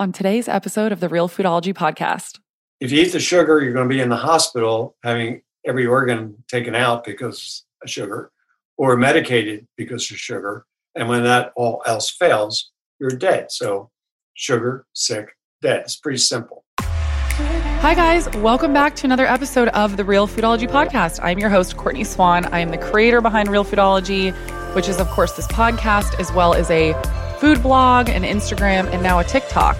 on today's episode of the Real Foodology podcast. If you eat the sugar, you're going to be in the hospital having every organ taken out because of sugar or medicated because of sugar. And when that all else fails, you're dead. So, sugar, sick, dead. It's pretty simple. Hi, guys. Welcome back to another episode of the Real Foodology Podcast. I'm your host, Courtney Swan. I am the creator behind Real Foodology, which is, of course, this podcast, as well as a food blog, an Instagram, and now a TikTok.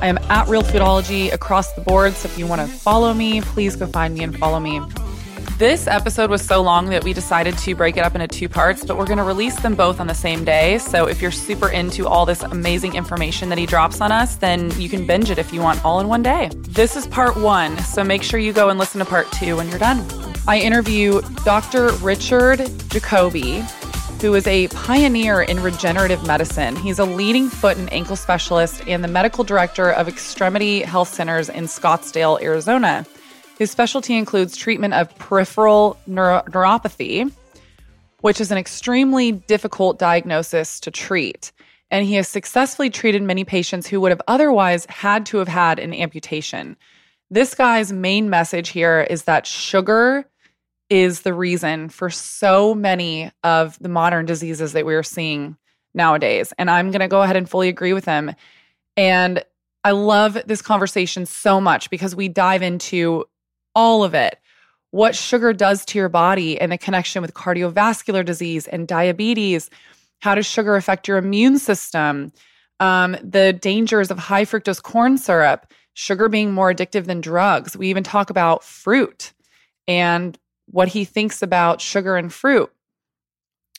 I am at Real Foodology across the board. So if you want to follow me, please go find me and follow me. This episode was so long that we decided to break it up into two parts, but we're going to release them both on the same day. So if you're super into all this amazing information that he drops on us, then you can binge it if you want all in one day. This is part one, so make sure you go and listen to part two when you're done. I interview Dr. Richard Jacoby, who is a pioneer in regenerative medicine. He's a leading foot and ankle specialist and the medical director of Extremity Health Centers in Scottsdale, Arizona. His specialty includes treatment of peripheral neuro- neuropathy, which is an extremely difficult diagnosis to treat. And he has successfully treated many patients who would have otherwise had to have had an amputation. This guy's main message here is that sugar is the reason for so many of the modern diseases that we're seeing nowadays. And I'm going to go ahead and fully agree with him. And I love this conversation so much because we dive into all of it what sugar does to your body and the connection with cardiovascular disease and diabetes. How does sugar affect your immune system? Um, the dangers of high fructose corn syrup, sugar being more addictive than drugs. We even talk about fruit and what he thinks about sugar and fruit.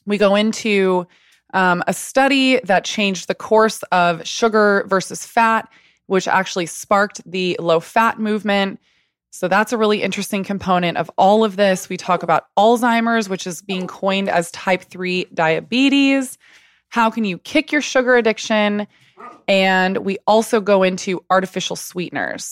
We go into um, a study that changed the course of sugar versus fat, which actually sparked the low fat movement. So that's a really interesting component of all of this. We talk about Alzheimer's, which is being coined as type 3 diabetes. How can you kick your sugar addiction? And we also go into artificial sweeteners.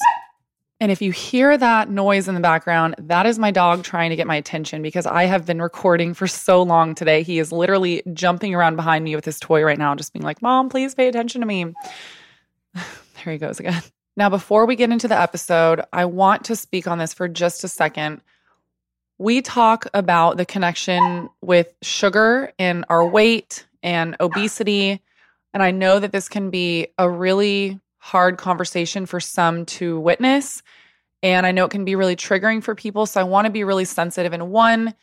And if you hear that noise in the background, that is my dog trying to get my attention because I have been recording for so long today. He is literally jumping around behind me with his toy right now, just being like, Mom, please pay attention to me. there he goes again. Now, before we get into the episode, I want to speak on this for just a second. We talk about the connection with sugar and our weight and obesity. And I know that this can be a really hard conversation for some to witness. And I know it can be really triggering for people. So I want to be really sensitive in one,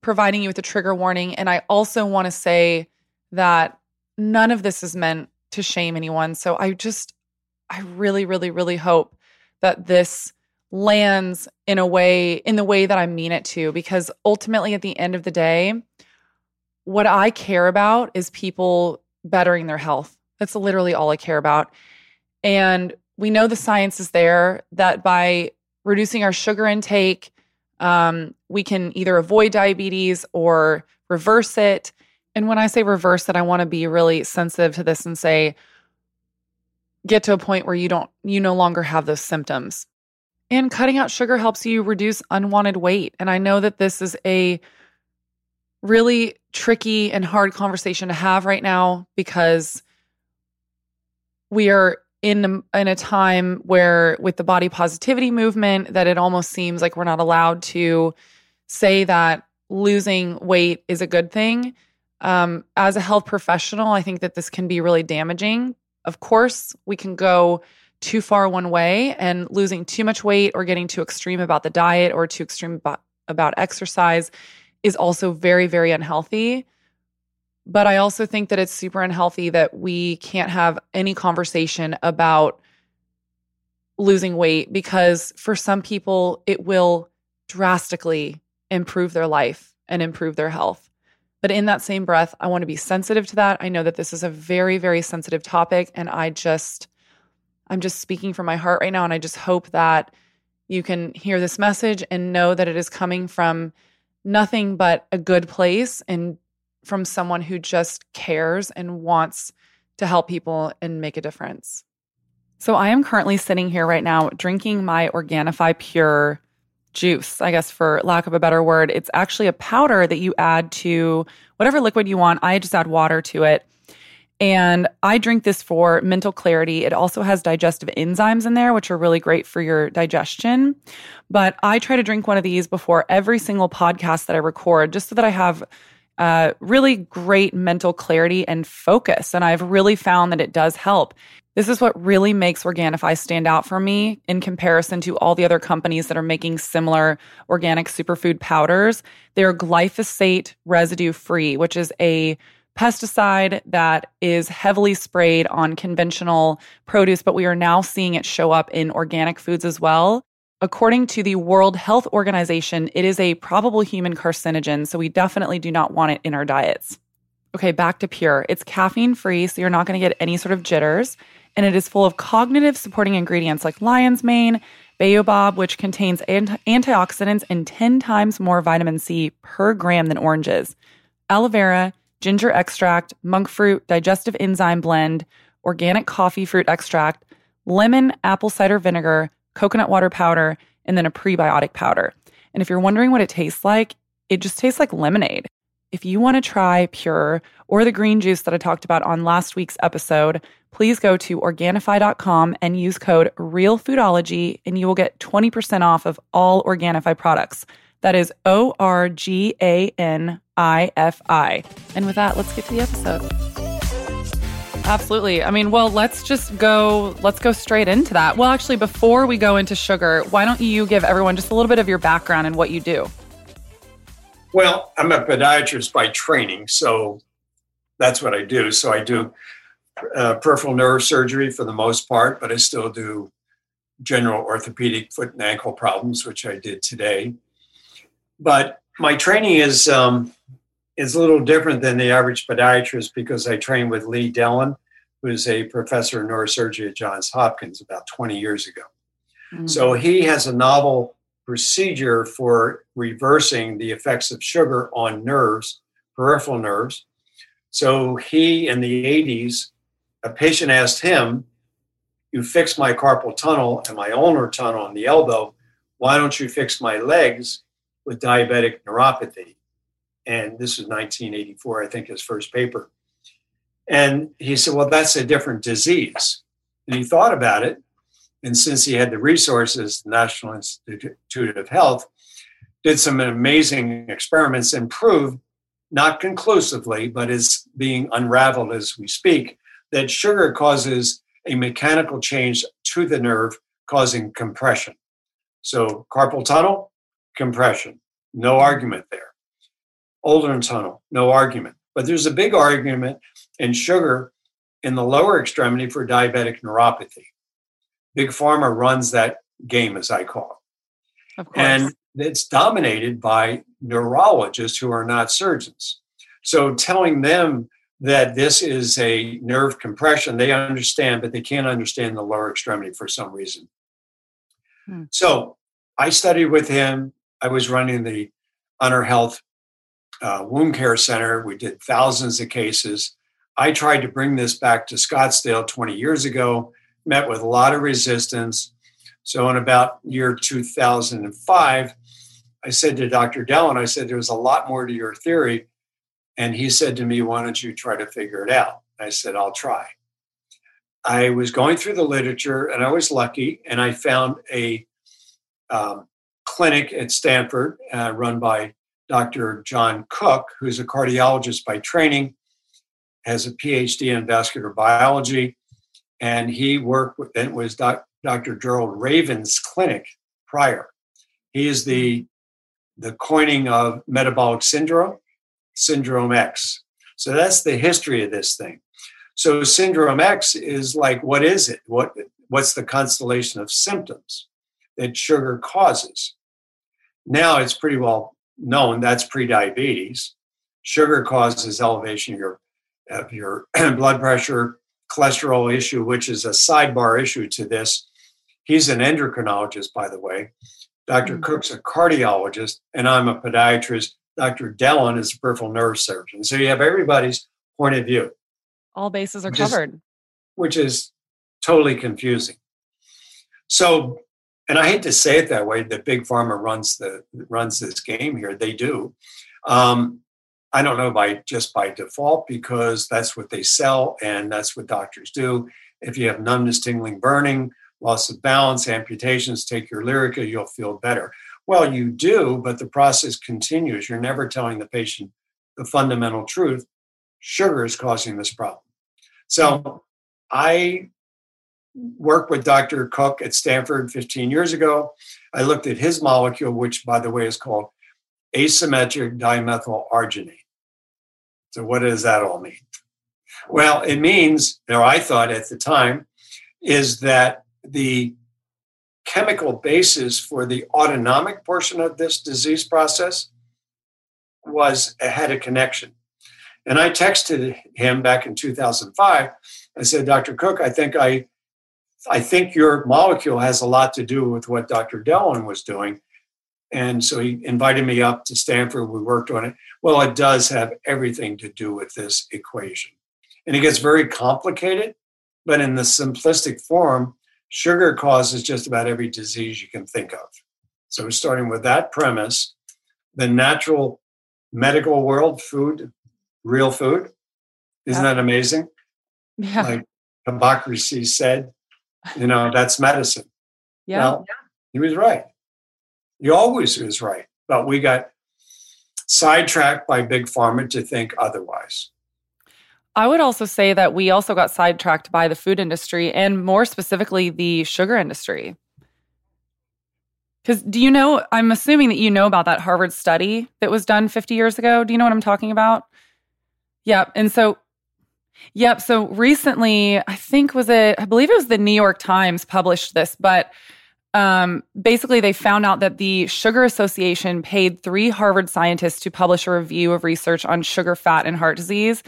providing you with a trigger warning. And I also want to say that none of this is meant to shame anyone. So I just, I really, really, really hope that this lands in a way, in the way that I mean it to, because ultimately at the end of the day, what I care about is people bettering their health. That's literally all I care about. And we know the science is there that by reducing our sugar intake, um, we can either avoid diabetes or reverse it. And when I say reverse it, I want to be really sensitive to this and say, get to a point where you don't, you no longer have those symptoms. And cutting out sugar helps you reduce unwanted weight. And I know that this is a really tricky and hard conversation to have right now because we are in in a time where with the body positivity movement that it almost seems like we're not allowed to say that losing weight is a good thing. Um, as a health professional i think that this can be really damaging. Of course we can go too far one way and losing too much weight or getting too extreme about the diet or too extreme about exercise is also very very unhealthy but I also think that it's super unhealthy that we can't have any conversation about losing weight because for some people, it will drastically improve their life and improve their health. But in that same breath, I want to be sensitive to that. I know that this is a very, very sensitive topic. And I just, I'm just speaking from my heart right now. And I just hope that you can hear this message and know that it is coming from nothing but a good place and from someone who just cares and wants to help people and make a difference. So I am currently sitting here right now drinking my Organifi Pure juice, I guess for lack of a better word. It's actually a powder that you add to whatever liquid you want. I just add water to it. And I drink this for mental clarity. It also has digestive enzymes in there, which are really great for your digestion. But I try to drink one of these before every single podcast that I record, just so that I have uh, really great mental clarity and focus. And I've really found that it does help. This is what really makes Organifi stand out for me in comparison to all the other companies that are making similar organic superfood powders. They're glyphosate residue free, which is a pesticide that is heavily sprayed on conventional produce, but we are now seeing it show up in organic foods as well. According to the World Health Organization, it is a probable human carcinogen, so we definitely do not want it in our diets. Okay, back to pure. It's caffeine free, so you're not going to get any sort of jitters. And it is full of cognitive supporting ingredients like lion's mane, baobab, which contains anti- antioxidants and 10 times more vitamin C per gram than oranges, aloe vera, ginger extract, monk fruit, digestive enzyme blend, organic coffee fruit extract, lemon, apple cider vinegar, coconut water powder, and then a prebiotic powder. And if you're wondering what it tastes like, it just tastes like lemonade. If you want to try Pure or the green juice that I talked about on last week's episode, please go to Organifi.com and use code REALFoodology and you will get 20% off of all Organifi products. That is O R G A N I F I. And with that, let's get to the episode. Absolutely. I mean, well, let's just go let's go straight into that. Well, actually, before we go into sugar, why don't you give everyone just a little bit of your background and what you do? Well, I'm a podiatrist by training, so that's what I do. So I do uh, peripheral nerve surgery for the most part, but I still do general orthopedic foot and ankle problems, which I did today. But my training is um, is a little different than the average podiatrist because I trained with Lee Dellon, who is a professor of neurosurgery at Johns Hopkins about 20 years ago. Mm-hmm. So he has a novel procedure for reversing the effects of sugar on nerves, peripheral nerves. So he, in the 80s, a patient asked him, You fix my carpal tunnel and my ulnar tunnel in the elbow. Why don't you fix my legs with diabetic neuropathy? And this was 1984, I think, his first paper. And he said, Well, that's a different disease. And he thought about it. And since he had the resources, the National Institute of Health did some amazing experiments and proved, not conclusively, but is being unraveled as we speak, that sugar causes a mechanical change to the nerve, causing compression. So, carpal tunnel, compression, no argument there. Ulnar tunnel, no argument. But there's a big argument in sugar in the lower extremity for diabetic neuropathy. Big Pharma runs that game, as I call it. And it's dominated by neurologists who are not surgeons. So telling them that this is a nerve compression, they understand, but they can't understand the lower extremity for some reason. Hmm. So I studied with him. I was running the Honor Health uh, Wound Care Center. We did thousands of cases. I tried to bring this back to Scottsdale 20 years ago met with a lot of resistance. So in about year 2005, I said to Dr. Dellon, I said, there's a lot more to your theory. And he said to me, why don't you try to figure it out? I said, I'll try. I was going through the literature and I was lucky and I found a um, clinic at Stanford uh, run by Dr. John Cooke, who's a cardiologist by training, has a PhD in vascular biology, and he worked with it was doc, Dr. Gerald Reaven's clinic prior. He is the the coining of metabolic syndrome, syndrome X. So that's the history of this thing. So syndrome X is like what is it? What what's the constellation of symptoms that sugar causes? Now it's pretty well known that's prediabetes. Sugar causes elevation of your of your blood pressure, cholesterol issue, which is a sidebar issue to this. He's an endocrinologist, by the way. Doctor mm-hmm. Cooke's a cardiologist, and I'm a podiatrist. Dr. Dellon is a peripheral nerve surgeon. So you have everybody's point of view. All bases are which covered. Is, which is totally confusing. So, and I hate to say it that way, that big pharma runs the runs this game here. They do. Um, I don't know by just by default because that's what they sell and that's what doctors do. If you have numbness, tingling, burning, loss of balance, amputations, take your Lyrica, you'll feel better. Well, you do, but the process continues. You're never telling the patient the fundamental truth. Sugar is causing this problem. So I worked with Dr. Cooke at Stanford 15 years ago. I looked at his molecule, which, by the way, is called asymmetric dimethyl arginine. So, what does that all mean? Well, it means, or I thought at the time, is that the chemical basis for the autonomic portion of this disease process was had a connection. And I texted him back in 2005. I said, Dr. Cooke, I think I I think your molecule has a lot to do with what Dr. Dellon was doing. And so he invited me up to Stanford. We worked on it. Well, it does have everything to do with this equation. And it gets very complicated, but in the simplistic form, sugar causes just about every disease you can think of. So, starting with that premise, the natural medical world, food, real food, isn't yeah. that amazing? Yeah. Like Hippocrates said, you know, that's medicine. Yeah. Well, he was right. He always was right. But we got sidetracked by big pharma to think otherwise. I would also say that we also got sidetracked by the food industry and more specifically the sugar industry. Because do you know, I'm assuming that you know about that Harvard study that was done 50 years ago. Do you know what I'm talking about? Yeah. And so, yep. So recently, I think was it, I believe it was the New York Times published this, but um, basically they found out that the Sugar Association paid three Harvard scientists to publish a review of research on sugar, fat, and heart disease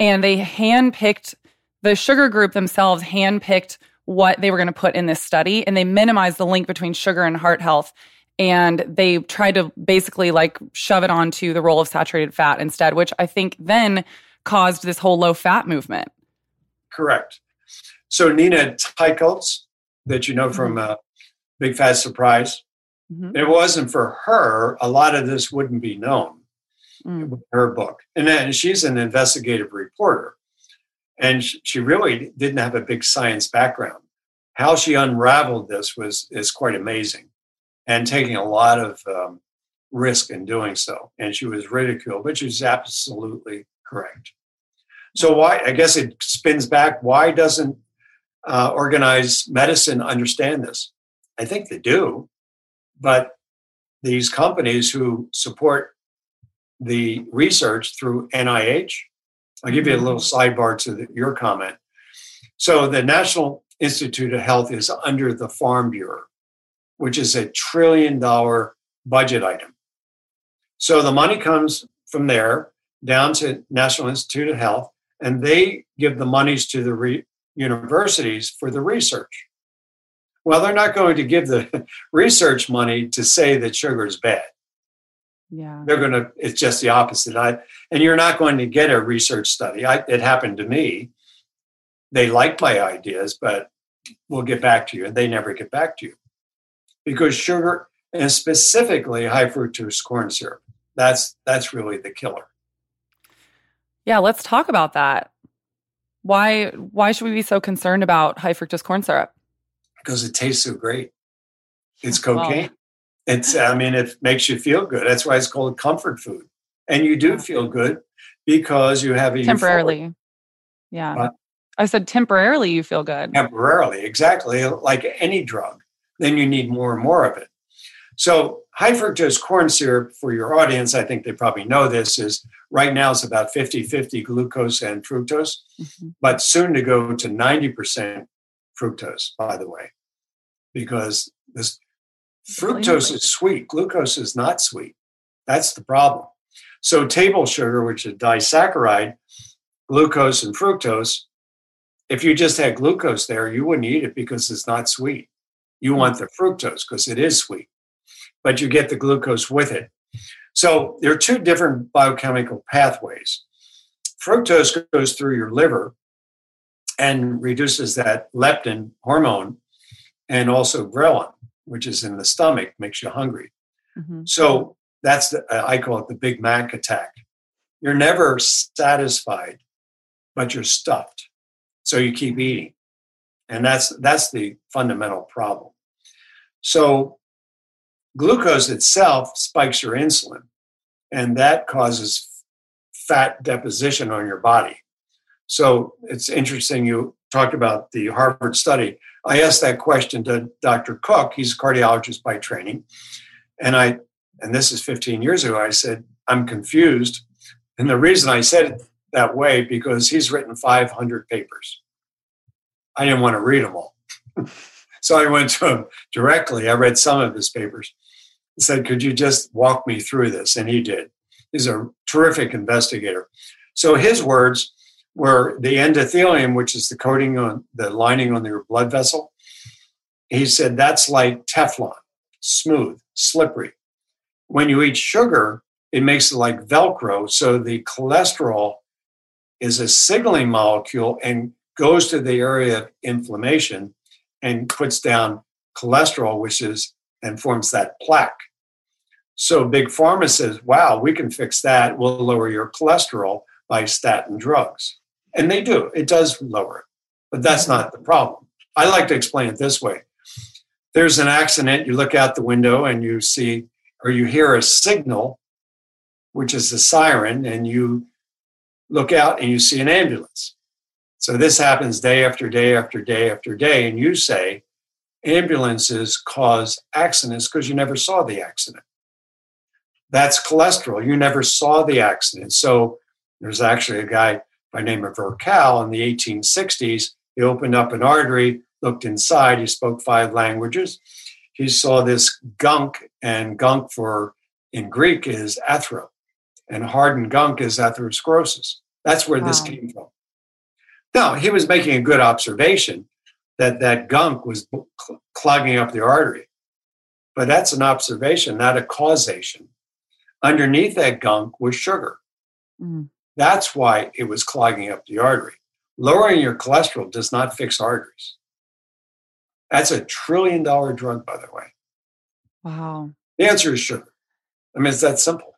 and they handpicked the sugar group themselves handpicked what they were going to put in this study and they minimized the link between sugar and heart health and they tried to basically like shove it onto the role of saturated fat instead which i think then caused this whole low fat movement correct so nina teicholz that you know mm-hmm. from uh, big fat surprise mm-hmm. it wasn't for her a lot of this wouldn't be known mm. her book. And then she's an investigative reporter. And she really didn't have a big science background. How she unraveled this was is quite amazing, and taking a lot of um, risk in doing so. And she was ridiculed, but she was absolutely correct. So why? I guess it spins back. Why doesn't uh, organized medicine understand this? I think they do, but these companies who support the research through NIH. I'll give you a little mm-hmm. sidebar to the, your comment. So, the National Institute of Health is under the Farm Bureau, which is a trillion dollar budget item. So, the money comes from there down to National Institute of Health, and they give the monies to the re- universities for the research. Well, they're not going to give the research money to say that sugar is bad. Yeah. They're going to, it's just the opposite. I, and you're not going to get a research study. I, it happened to me. They like my ideas, but we'll get back to you. And they never get back to you because sugar, and specifically high fructose corn syrup, that's that's really the killer. Yeah, let's talk about that. Why why should we be so concerned about high fructose corn syrup? Because it tastes so great. It's cocaine. It's, I mean, it makes you feel good. That's why it's called comfort food. And you do feel good because you have a temporarily. Euphoria. Yeah. But I said temporarily you feel good. Temporarily, exactly. Like any drug. Then you need more and more of it. So high fructose corn syrup for your audience, I think they probably know this, is right now it's about 50-50 glucose and fructose, mm-hmm. but soon to go to 90% fructose, by the way, because this Fructose is sweet, glucose is not sweet. That's the problem. So, table sugar, which is disaccharide, glucose and fructose, if you just had glucose there, you wouldn't eat it because it's not sweet. You want the fructose because it is sweet, but you get the glucose with it. So, there are two different biochemical pathways. Fructose goes through your liver and reduces that leptin hormone and also ghrelin which is in the stomach, makes you hungry. Mm-hmm. So that's the, I call it the Big Mac attack. You're never satisfied, but you're stuffed. So you keep eating. And that's that's the fundamental problem. So glucose itself spikes your insulin, and that causes fat deposition on your body. So it's interesting you talked about the Harvard study. I asked that question to Dr. Cooke. He's a cardiologist by training. And I and this is 15 years ago, I said, I'm confused. And the reason I said it that way because he's written 500 papers. I didn't want to read them all. so I went to him directly. I read some of his papers and said, Could you just walk me through this? And he did. He's a terrific investigator. So his words were the endothelium, which is the coating on the lining on your blood vessel. He said that's like Teflon, smooth, slippery. When you eat sugar, it makes it like Velcro. So the cholesterol is a signaling molecule and goes to the area of inflammation and puts down cholesterol, which is and forms that plaque. So Big Pharma says, wow, we can fix that. We'll lower your cholesterol by statin drugs. And they do, it does lower it. But that's not the problem. I like to explain it this way there's an accident, you look out the window and you see or you hear a signal, which is a siren, and you look out and you see an ambulance. So this happens day after day after day after day. And you say ambulances cause accidents because you never saw the accident. That's cholesterol. You never saw the accident. So there's actually a guy by name of Virchow in the 1860s. He opened up an artery, looked inside. He spoke five languages. He saw this gunk, and gunk for in Greek is athero, and hardened gunk is atherosclerosis. That's where wow. this came from. Now, he was making a good observation that that gunk was clogging up the artery. But that's an observation, not a causation. Underneath that gunk was sugar. Mm. That's why it was clogging up the artery. Lowering your cholesterol does not fix arteries. That's a trillion dollar drug, by the way. Wow. The answer is sugar. I mean, it's that simple.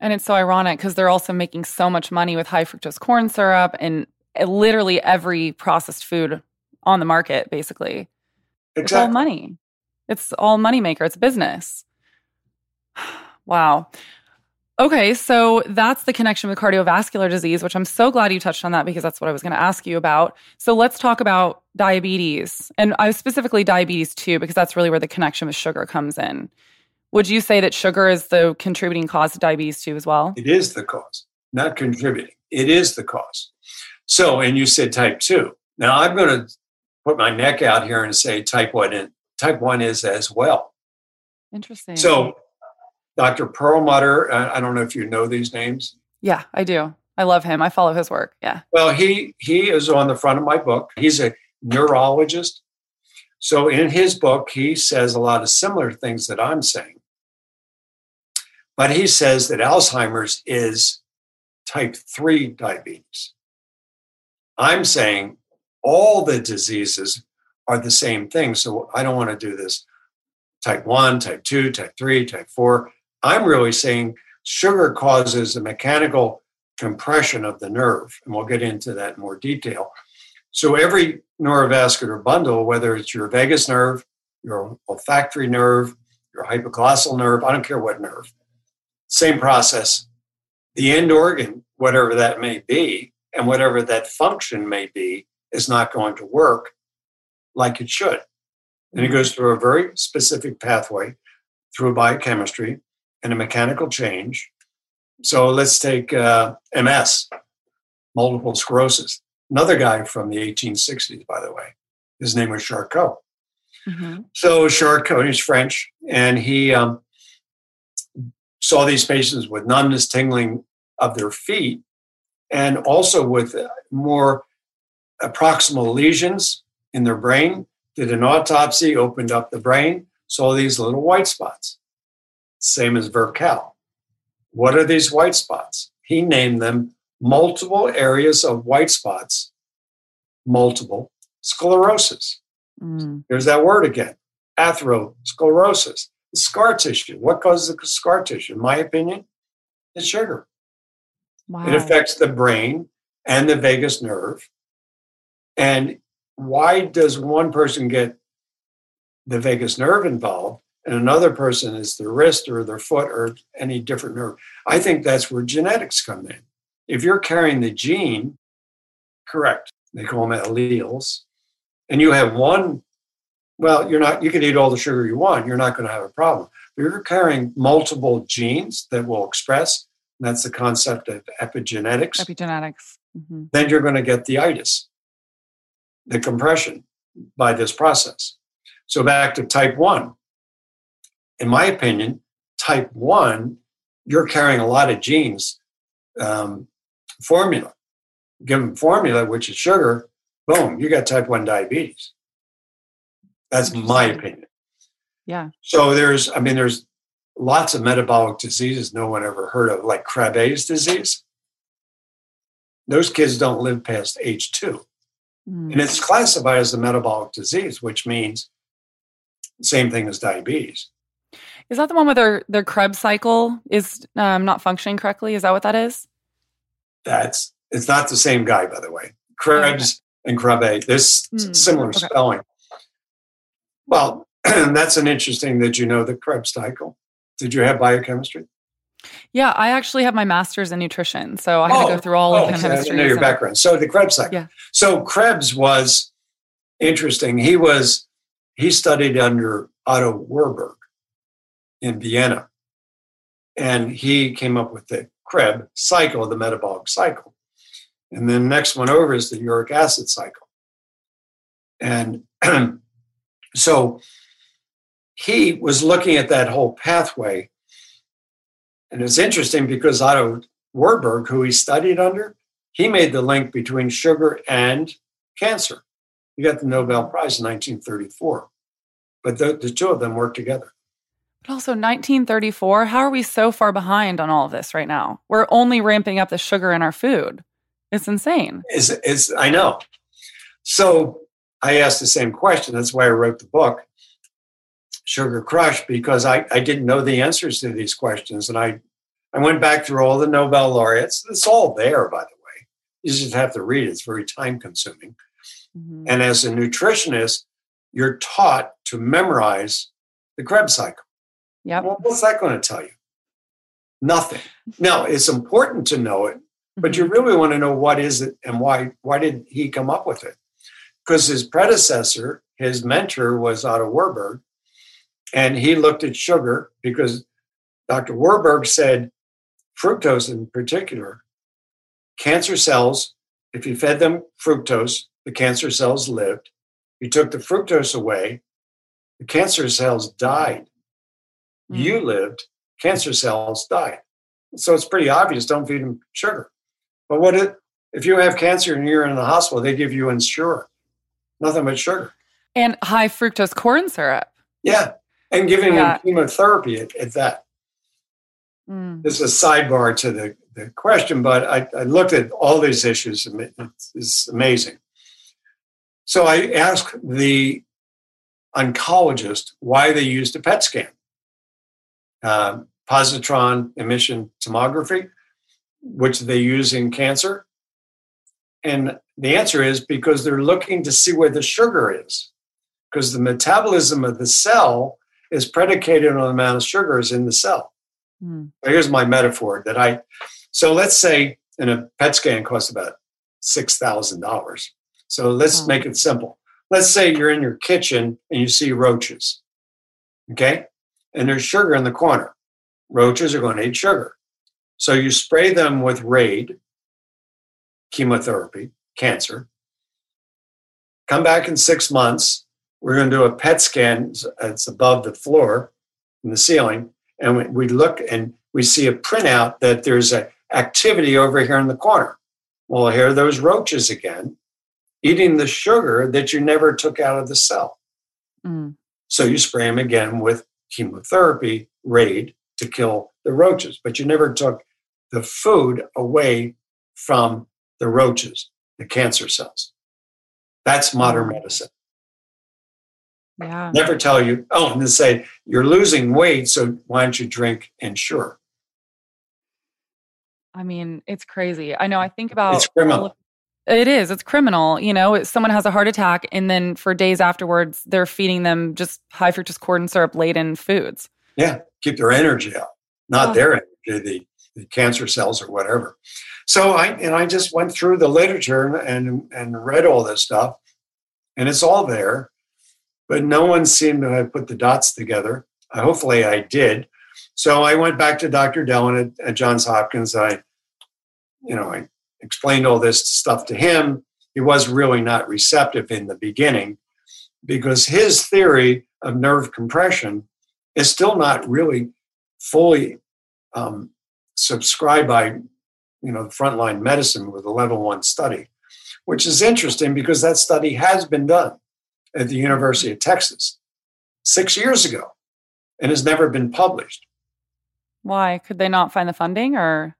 And it's so ironic because they're also making so much money with high fructose corn syrup and eh, literally every processed food on the market, basically. Exactly. It's all money. It's all money maker. It's business. wow. Okay, so that's the connection with cardiovascular disease, which I'm so glad you touched on that because that's what I was going to ask you about. So let's talk about diabetes, and I specifically diabetes too, because that's really where the connection with sugar comes in. Would you say that sugar is the contributing cause of diabetes too, as well? It is the cause, not contributing. It is the cause. So, and you said type two. Now I'm going to put my neck out here and say type one. And type one is as well. Interesting. So, Dr. Perlmutter, I don't know if you know these names. Yeah, I do. I love him. I follow his work. Yeah. Well, he he is on the front of my book. He's a neurologist. So in his book, he says a lot of similar things that I'm saying. But he says that Alzheimer's is type 3 diabetes. I'm saying all the diseases are the same thing. So I don't want to do this type 1, type 2, type 3, type 4. I'm really saying sugar causes a mechanical compression of the nerve. And we'll get into that in more detail. So every neurovascular bundle, whether it's your vagus nerve, your olfactory nerve, your hypoglossal nerve, I don't care what nerve, same process. The end organ, whatever that may be, and whatever that function may be, is not going to work like it should. And it goes through a very specific pathway through biochemistry and a mechanical change. So let's take uh, MS, multiple sclerosis. Another guy from the 1860s, by the way. His name was Charcot. Mm-hmm. So Charcot, he's French, and he um, saw these patients with numbness, tingling of their feet, and also with more proximal lesions in their brain. Did an autopsy, opened up the brain, saw these little white spots. Same as Virchow. What are these white spots? He named them multiple areas of white spots, multiple sclerosis. Mm. There's that word again atherosclerosis scar tissue. What causes the scar tissue? In my opinion, it's sugar. Wow. It affects the brain and the vagus nerve. And why does one person get the vagus nerve involved and another person is their wrist or their foot or any different nerve? I think that's where genetics come in. If you're carrying the gene, correct, they call them alleles, and you have one, well, you're not, you can eat all the sugar you want, you're not going to have a problem. But you're carrying multiple genes that will express, and that's the concept of epigenetics, Epigenetics. hmm then you're going to get the itis, the compression by this process. So back to type one. In my opinion, type one, you're carrying a lot of genes. Um, formula, give them formula, which is sugar, boom, you got type one diabetes. That's my opinion. Yeah. So there's, I mean, there's lots of metabolic diseases no one ever heard of, like Krabbe's disease. Those kids don't live past age two. Mm. And it's classified as a metabolic disease, which means same thing as diabetes. Is that the one where their their Krebs cycle is um, not functioning correctly? Is that what that is? That's it's not the same guy, by the way. Krebs and Krabbe, there's Hmm, similar okay. spelling. Well, that's an interesting that you know the Krebs cycle. Did you have biochemistry? Yeah, I actually have my master's in nutrition, so I had to go oh, through all of oh, the so I know your background. So the Krebs cycle. Yeah. So Krebs was interesting. He was he studied under Otto Warburg in Vienna, and he came up with the Krebs cycle, the metabolic cycle. And then the next one over is the uric acid cycle. And so he was looking at that whole pathway. And it's interesting because Otto Warburg, who he studied under, he made the link between sugar and cancer. He got the Nobel Prize in 1934. But the, the two of them worked together. But also 1934. How are we so far behind on all of this right now? We're only ramping up the sugar in our food. It's insane. Is is I know. So I asked the same question. That's why I wrote the book, Sugar Crush, because I, I didn't know the answers to these questions. And I, I went back through all the Nobel laureates. It's all there, by the way. You just have to read it. It's very time consuming. Mhm. And as a nutritionist, you're taught to memorize the Krebs cycle. Yep. Well, what's that going to tell you? Nothing. Now, it's important to know it, but you Mhm. really want to know what is it and why why did he come up with it because his predecessor his mentor was otto warburg and he looked at sugar because dr warburg said fructose in particular cancer cells if you fed them fructose the cancer cells lived. You took the fructose away the cancer cells died. Mm. you lived cancer cells died. So it's pretty obvious don't feed them sugar. But what it, if you have cancer and you're in the hospital, they give you Ensure, nothing but sugar. And high fructose corn syrup. Yeah. And giving Yeah. them chemotherapy at, at that. Mm. This is a sidebar to the, the question, but I, I looked at all these issues and it's, it's amazing. So I asked the oncologist why they used a PET scan, um, positron emission tomography, which they use in cancer. And the answer is because they're looking to see where the sugar is, because the metabolism of the cell is predicated on the amount of sugars in the cell. Mm. Here's my metaphor that I, so let's say, and a PET scan costs about $6,000. So let's Oh. make it simple. Let's say you're in your kitchen and you see roaches, okay? And there's sugar in the corner. Roaches are going to eat sugar. So you spray them with RAID, chemotherapy, cancer. Come back in six months. We're going to do a PET scan. It's above the floor in the ceiling. And we- look and we see a printout that there's a activity over here in the corner. Well, here are those roaches again, eating the sugar that you never took out of the cell. Mm. So you spray them again with chemotherapy, RAID, to kill the roaches, but you never took the food away from the roaches, the cancer cells. That's modern medicine. Yeah. Never tell you, oh, and then say, you're losing weight, so why don't you drink Ensure? I mean, it's crazy. I know. I think about It's criminal. of- it is. It's criminal. You know, someone has a heart attack, and then for days afterwards, they're feeding them just high fructose corn syrup laden foods. Yeah, keep their energy up, not Oh. their energy, the, the cancer cells or whatever. So I and I just went through the literature and and read all this stuff, and it's all there, but no one seemed to have put the dots together. Uh, hopefully, I did. So I went back to Dr. Dellon at, at Johns Hopkins. I, you know, I explained all this stuff to him. He was really not receptive in the beginning because his theory of nerve compression is still not really fully um, subscribed by you know frontline medicine with a level one study which is interesting because that study has been done at the university of texas six years ago and has never been published. Why? Could they not find the funding, or?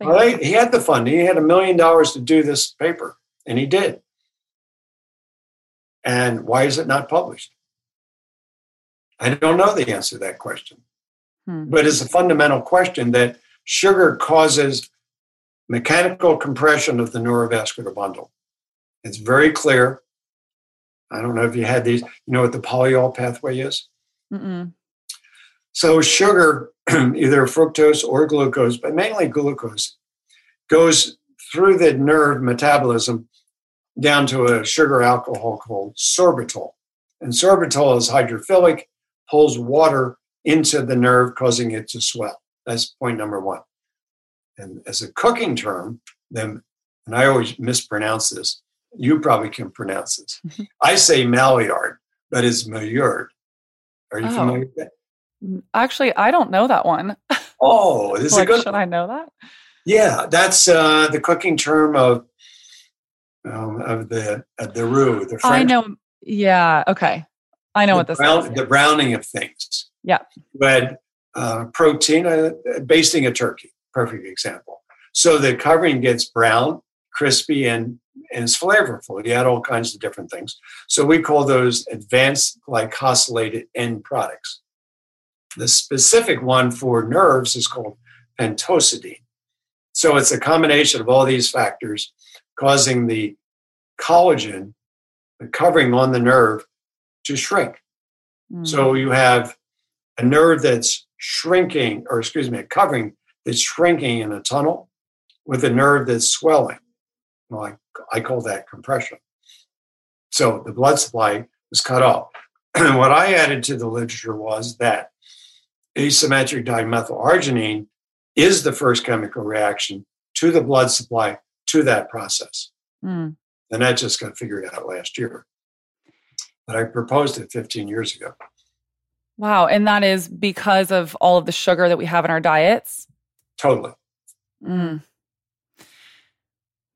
Well, they, he had the funding. He had a million dollars to do this paper and he did. And why is it not published? I don't know the answer to that question. Hmm. but it's a fundamental question that sugar causes mechanical compression of the neurovascular bundle. It's very clear. I don't know if you had these, you know what the polyol pathway is? Mm-mm. So, sugar, either fructose or glucose, but mainly glucose, goes through the nerve metabolism down to a sugar alcohol called sorbitol. And sorbitol is hydrophilic, pulls water into the nerve, causing it to swell. That's point number one. And as a cooking term, then, and I always mispronounce this, you probably can pronounce this. I say Maillard, but it's Maillard. Are you Oh. familiar with that? Actually, I don't know that one. Oh, this is a good should I know that? Yeah, that's uh, the cooking term of um, of the of the roux. The I know. Yeah. Okay. I know the what this brown- is. The browning of things. Yeah. Had uh, protein, uh, basting a turkey. Perfect example. So the covering gets brown, crispy, and and it's flavorful. You add all kinds of different things. So we call those advanced glycosylated end products. The specific one for nerves is called pentosidine. So it's a combination of all these factors causing the collagen, the covering on the nerve, to shrink. Mm. So you have a nerve that's shrinking, or excuse me, a covering that's shrinking in a tunnel with a nerve that's swelling. Well, I, I call that compression. So the blood supply was cut off. And what I added to the literature was that asymmetric dimethylarginine is the first chemical reaction to the blood supply to that process. Mm. And that just got figured out last year. But I proposed it 15 years ago. Wow. And that is because of all of the sugar that we have in our diets. Totally. Mm.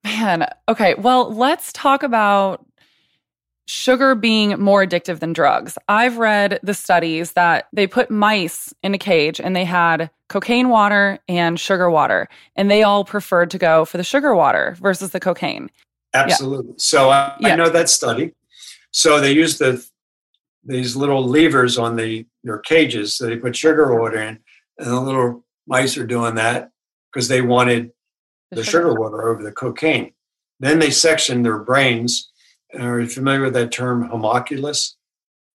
Man. Okay. Well, let's talk about sugar being more addictive than drugs. I've read the studies that they put mice in a cage and they had cocaine water and sugar water, and they all preferred to go for the sugar water versus the cocaine. Absolutely. So I, Yeah. I know that study. So they used the these little levers on the their cages. So they put sugar water in, and the little mice are doing that because they wanted the sugar water over the cocaine. Then they sectioned their brains. Are you familiar with that term, homunculus?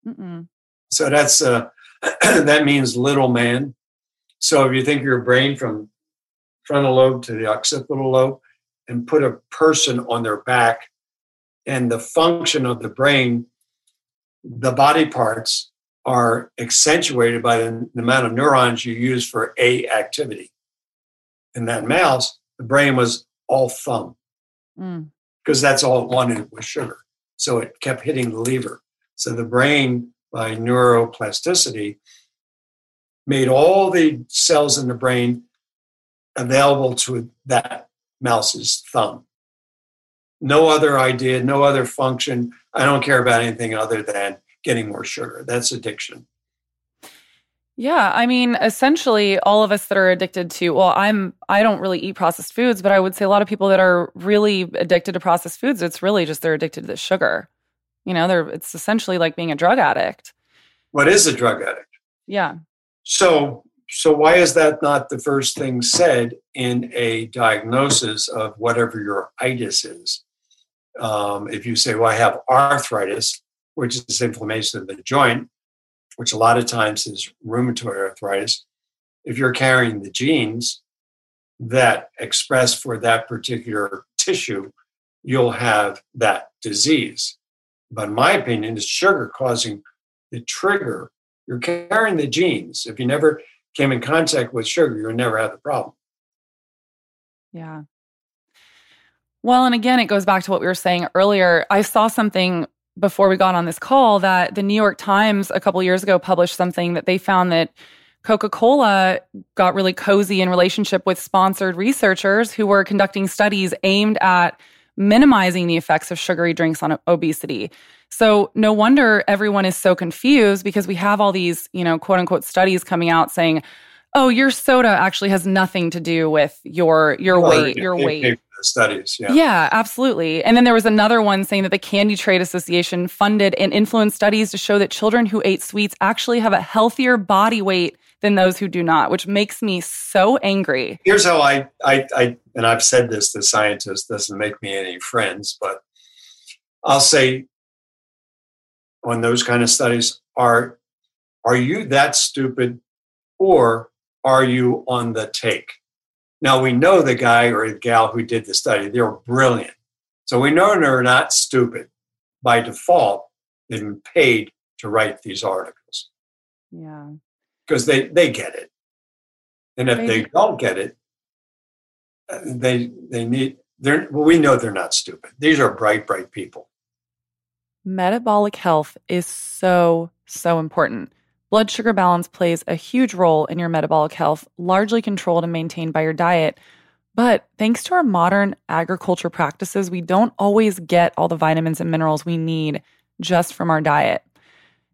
Mm-mm. So that's uh, that means little man. So if you think of your brain from frontal lobe to the occipital lobe, and put a person on their back, and the function of the brain, the body parts are accentuated by the, the amount of neurons you use for a activity. In that mouse, the brain was all thumb Mm. because that's all it wanted was sugar. So it kept hitting the lever. So the brain, by neuroplasticity, made all the cells in the brain available to that mouse's thumb. No other idea, no other function. I don't care about anything other than getting more sugar. That's addiction. Yeah, I mean, essentially, all of us that are addicted to, well, I'm, I don't really eat processed foods, but I would say a lot of people that are really addicted to processed foods, it's really just they're addicted to the sugar. You know, they're, it's essentially like being a drug addict. What is a drug addict? Yeah. So so why is that not the first thing said in a diagnosis of whatever your itis is? Um, if you say, "Well, I have arthritis," which is inflammation of the joint, which a lot of times is rheumatoid arthritis, if you're carrying the genes that express for that particular tissue, you'll have that disease. But in my opinion, it's sugar causing the trigger. You're carrying the genes. If you never came in contact with sugar, you'll never have the problem. Yeah. Well, and again, it goes back to what we were saying earlier. I saw something before we got on this call that the New York Times a couple years ago published something that they found that Coca Cola got really cozy in relationship with sponsored researchers who were conducting studies aimed at minimizing the effects of sugary drinks on obesity. So no wonder everyone is so confused because we have all these, you know, quote unquote studies coming out saying, "Oh, your soda actually has nothing to do with your your weight, your weight." Studies, yeah. Yeah, absolutely. And then there was another one saying that the Candy Trade Association funded and influenced studies to show that children who ate sweets actually have a healthier body weight than those who do not, which makes me so angry. Here's how I, I, I and I've said this to scientists, doesn't make me any friends, but I'll say on those kind of studies are are you that stupid or are you on the take? Now we know the guy or the gal who did the study, they're brilliant. So we know they're not stupid. By default, they've been paid to write these articles. Yeah because they they get it, and if they don't get it, they they need. They're well, we know they're not stupid. These are bright, bright people. Metabolic health is so so important. Blood sugar balance plays a huge role in your metabolic health, largely controlled and maintained by your diet. But thanks to our modern agriculture practices, we don't always get all the vitamins and minerals we need just from our diet.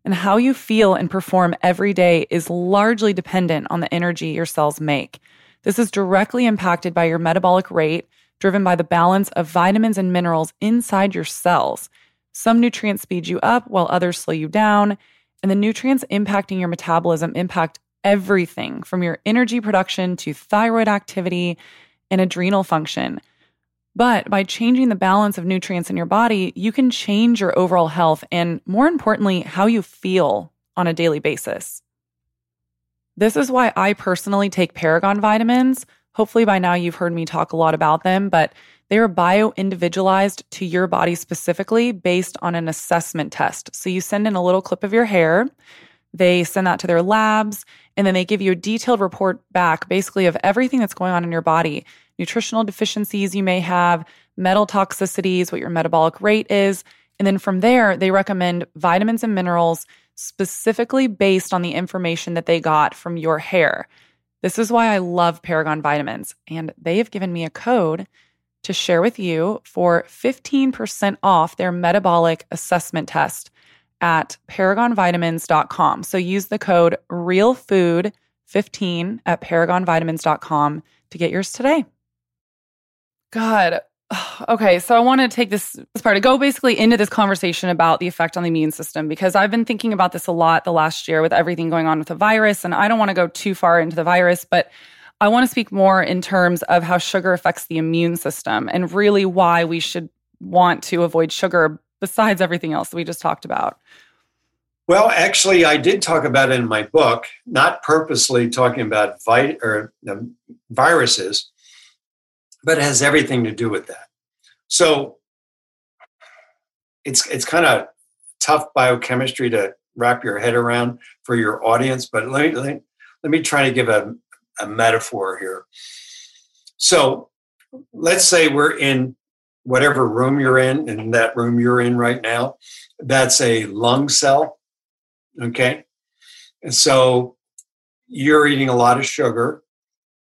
And how you feel and perform every day is largely dependent on the energy your cells make. This is directly impacted by your metabolic rate, driven by the balance of vitamins and minerals inside your cells. Some nutrients speed you up while others slow you down. And the nutrients impacting your metabolism impact everything from your energy production to thyroid activity and adrenal function. But by changing the balance of nutrients in your body, you can change your overall health and, more importantly, how you feel on a daily basis. This is why I personally take Paragon vitamins. Hopefully, by now you've heard me talk a lot about them, but they are bio individualized to your body specifically based on an assessment test. So you send in a little clip of your hair, they send that to their labs, and then they give you a detailed report back basically of everything that's going on in your body nutritional deficiencies you may have, metal toxicities, what your metabolic rate is. And then from there, they recommend vitamins and minerals specifically based on the information that they got from your hair. This is why I love Paragon vitamins. And they have given me a code to share with you for 15% off their metabolic assessment test at paragonvitamins.com. So use the code REALFOOD15 at paragonvitamins.com to get yours today. God. Okay, so I want to take this, this part to go basically into this conversation about the effect on the immune system because I've been thinking about this a lot the last year with everything going on with the virus. And I don't want to go too far into the virus, but I want to speak more in terms of how sugar affects the immune system and really why we should want to avoid sugar besides everything else that we just talked about. Well, actually, I did talk about it in my book, not purposely talking about vi- or, um, viruses but it has everything to do with that. So it's it's kind of tough biochemistry to wrap your head around for your audience, but let me let me, let me try to give a, a metaphor here. So let's say we're in whatever room you're in, in that room you're in right now, that's a lung cell. Okay. And so you're eating a lot of sugar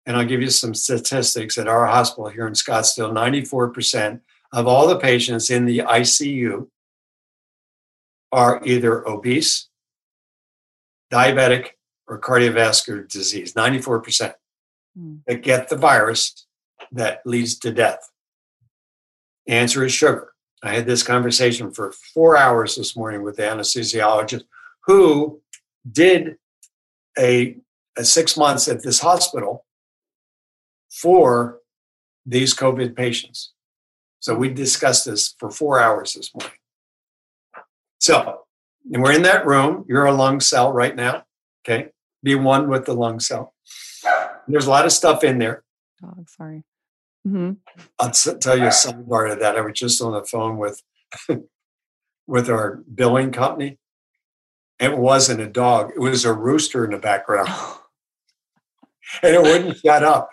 and I'll give you some statistics at our hospital here in Scottsdale 94% of all the patients in the ICU are either obese, diabetic, or cardiovascular disease. 94% mm. that get the virus that leads to death. The answer is sugar. I had this conversation for four hours this morning with the anesthesiologist who did a uh, six months at this hospital for these COVID patients. So we discussed this for four hours this morning. So, and we're in that room. You're a lung cell right now. Okay. Be one with the lung cell. There's a lot of stuff in there. Dog, sorry. Mm-hmm. I'll t- tell you some part of that. I was just on the phone with with our billing company. It wasn't a dog; it was a rooster in the background, and it wouldn't shut up.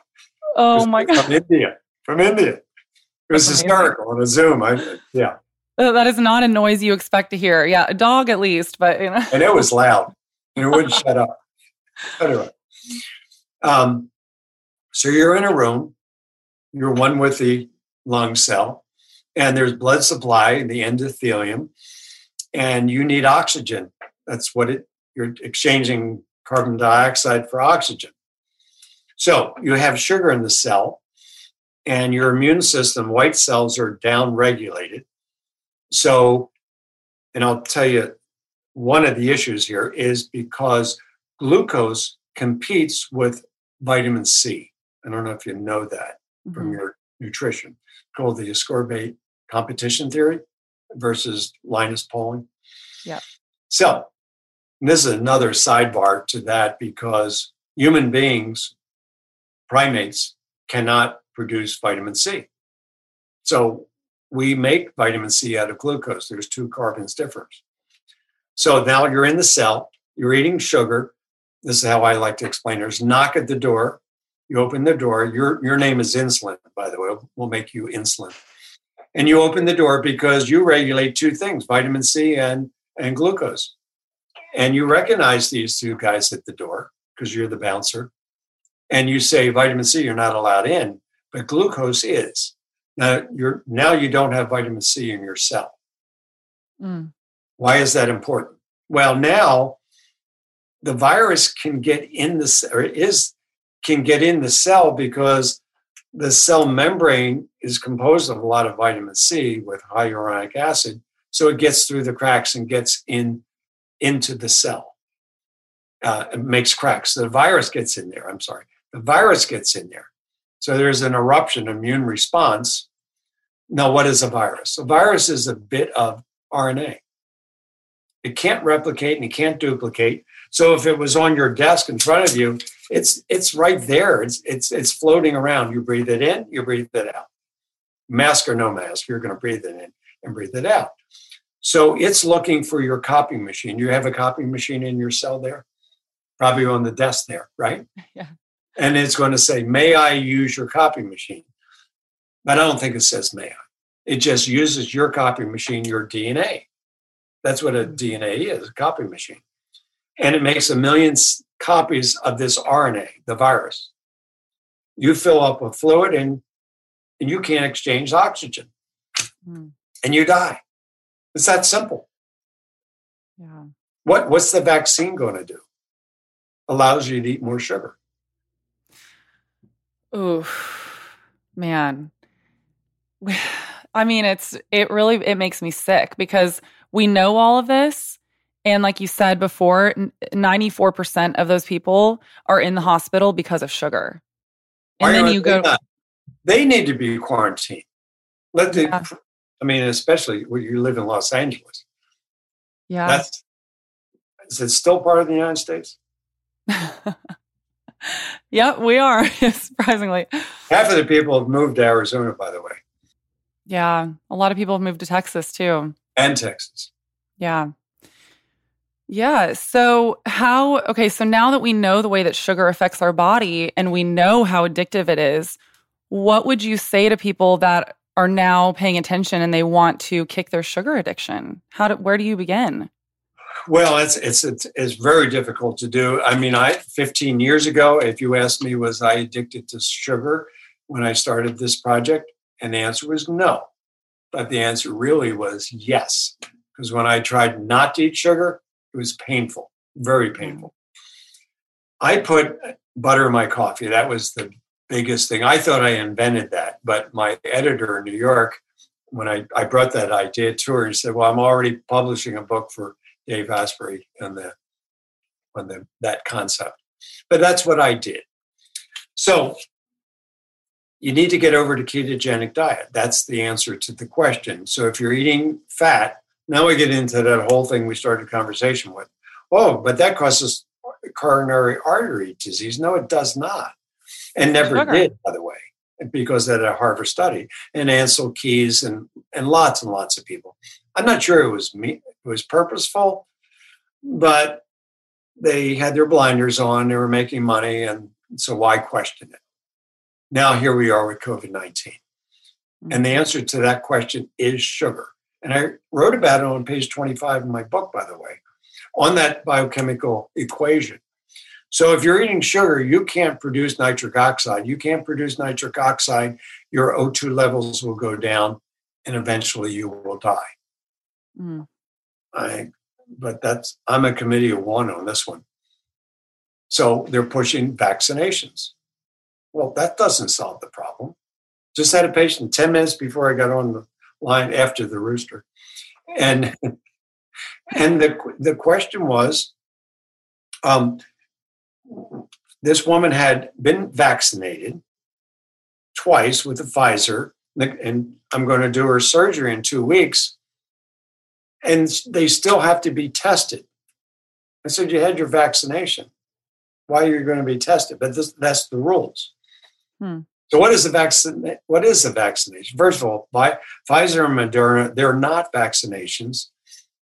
Oh my god! From India, from India. It was That's hysterical on a Zoom. I, yeah, That is not a noise you expect to hear. Yeah, a dog at least, but you know. and it was loud, and it wouldn't shut up. Anyway, um, so you're in a room. You're one with the lung cell, and there's blood supply in the endothelium, and you need oxygen. That's what it. You're exchanging carbon dioxide for oxygen. So you have sugar in the cell, and your immune system, white cells are down regulated. So, and I'll tell you, one of the issues here is because glucose competes with vitamin C. I don't know if you know that from Mhm. your nutrition, called the ascorbate competition theory versus Linus Pauling. Yeah. So, this is another sidebar to that because human beings, primates, cannot produce vitamin C. So we make vitamin C out of glucose. There's two carbons difference. So now you're in the cell, you're eating sugar. This is how I like to explain. There's knock at the door. You open the door. Your your name is insulin, by the way. We'll make you insulin. And you open the door because you regulate two things, vitamin C and, and glucose. And you recognize these two guys at the door because you're the bouncer. And you say, vitamin C, you're not allowed in, but glucose is. Now you're now you don't have vitamin C in your cell. Mm. Why is that important? Well, now the virus can get in the or is can get in the cell because the cell membrane is composed of a lot of vitamin C with hyaluronic acid, so it gets through the cracks and gets in into the cell. Uh, it makes cracks. The virus gets in there. I'm sorry, the virus gets in there. So there's an eruption immune response. Now, what is a virus? A virus is a bit of RNA. It can't replicate and it can't duplicate. So if it was on your desk in front of you, it's it's right there. It's it's it's floating around. You breathe it in, you breathe it out. Mask or no mask, you're going to breathe it in and breathe it out. So it's looking for your copying machine. You have a copying machine in your cell there, probably on the desk there, right? Yeah. And it's going to say, "May I use your copying machine?" But I don't think it says "May I." It just uses your copying machine, your DNA. That's what a DNA is, a copy machine. And it makes a million copies of this RNA, the virus. You fill up with fluid and, and you can't exchange oxygen Mm. and you die. It's that simple. Yeah. What, what's the vaccine going to do? Allows you to eat more sugar. Ooh, man. I mean, it's it really it makes me sick because we know all of this, and like you said before, ninety four percent of those people are in the hospital because of sugar. Why And then you go, not? Uh, they need to be quarantined. Let the, Yeah. I mean, especially when you live in Los Angeles. yeah, That's is it still part of the United States? yeah, we are surprisingly. Half of the people have moved to Arizona, by the way, Yeah, a lot of people have moved to Texas too. and Texas. Yeah. Yeah. So, how, okay, so now that we know the way that sugar affects our body and we know how addictive it is, what would you say to people that are now paying attention and they want to kick their sugar addiction? How do, where do you begin? Well, it's, it's it's it's very difficult to do. I mean, I 15 years ago, if you asked me, was I addicted to sugar when I started this project, and the answer was no. But the answer really was yes, because when I tried not to eat sugar, it was painful, very mm-hmm. painful. I put butter in my coffee. That was the biggest thing. I thought I invented that, but my editor in New York, when I, I brought that idea to her, he said, "Well, I'm already publishing a book for Dave Asprey and the on the that concept." But that's what I did. So you need to get over to ketogenic diet. That's the answer to the question. So if you're eating fat, now we get into that whole thing we started a conversation with. Oh, but that causes coronary artery disease. No, it does not. And never Sugar. did, by the way, because of a Harvard study and Ancel Keys and, and lots and lots of people. I'm not sure it was me, it was purposeful, but they had their blinders on, they were making money, and so why question it? Now here we are with COVID 19. And the mm-hmm. answer to that question is sugar. And I wrote about it on page 25 in my book, by the way, on that biochemical equation. So if you're eating sugar, you can't produce nitric oxide. You can't produce nitric oxide, your O2 levels will go down, and eventually you will die. Mm. I, but that's I'm a committee of one on this one. So they're pushing vaccinations. Well, that doesn't solve the problem. Just had a patient 10 minutes before I got on the line after the rooster. And and the the question was um, this woman had been vaccinated twice with the Pfizer, and I'm going to do her surgery in two weeks, and they still have to be tested. I said, You had your vaccination. Why are you going to be tested? But this, that's the rules. Hmm. So, what is the vaccine? What is the vaccination? First of all, by Pfizer and Moderna, they're not vaccinations.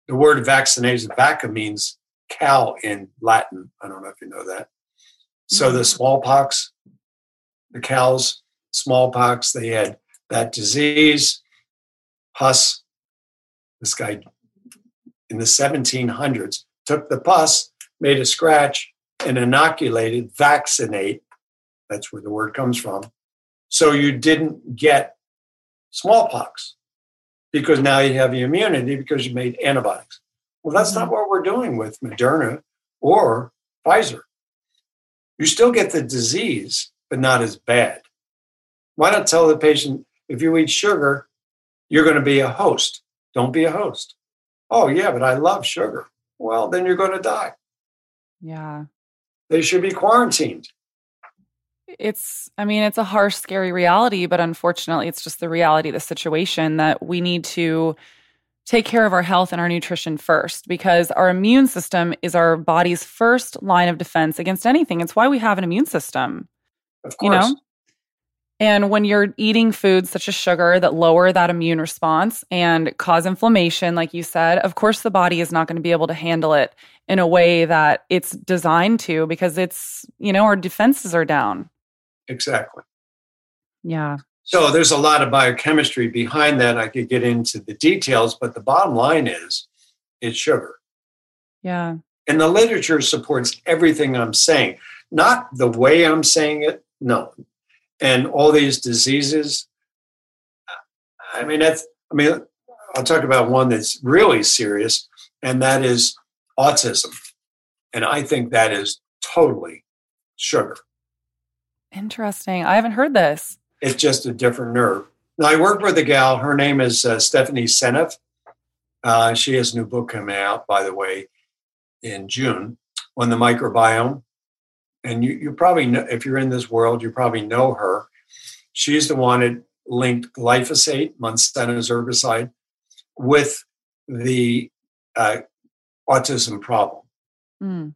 The word vaccination, vaca means cow in Latin. I don't know if you know that. So the mm-hmm. smallpox, the cows, smallpox, they had that disease. Pus, this guy in the 1700s took the pus, made a scratch, and inoculated, vaccinate. That's where the word comes from. So you didn't get smallpox because now you have the immunity because you made antibodies. Well, that's not mm-hmm. what we're doing with Moderna or Pfizer. You still get the disease, but not as bad. Why not tell the patient if you eat sugar, you're going to be a host? Don't be a host. Oh, yeah, but I love sugar. Well, then you're going to die. Yeah. They should be quarantined it's i mean it's a harsh scary reality but unfortunately it's just the reality of the situation that we need to take care of our health and our nutrition first because our immune system is our body's first line of defense against anything it's why we have an immune system of course. you know and when you're eating foods such as sugar that lower that immune response and cause inflammation, like you said, of course the body is not going to be able to handle it in a way that it's designed to because it's, you know, our defenses are down. Exactly. Yeah. So there's a lot of biochemistry behind that. I could get into the details, but the bottom line is it's sugar. Yeah. And the literature supports everything I'm saying, not the way I'm saying it. No. And all these diseases. I mean, that's, I mean, I'll talk about one that's really serious, and that is autism. And I think that is totally sugar. Interesting. I haven't heard this. It's just a different nerve. Now, I work with a gal. Her name is uh, Stephanie Seneff. Uh, she has a new book coming out, by the way, in June on the microbiome. And you, you probably know, if you're in this world, you probably know her. She's the one that linked glyphosate, Monsanto's herbicide, with the uh, autism problem. Mm.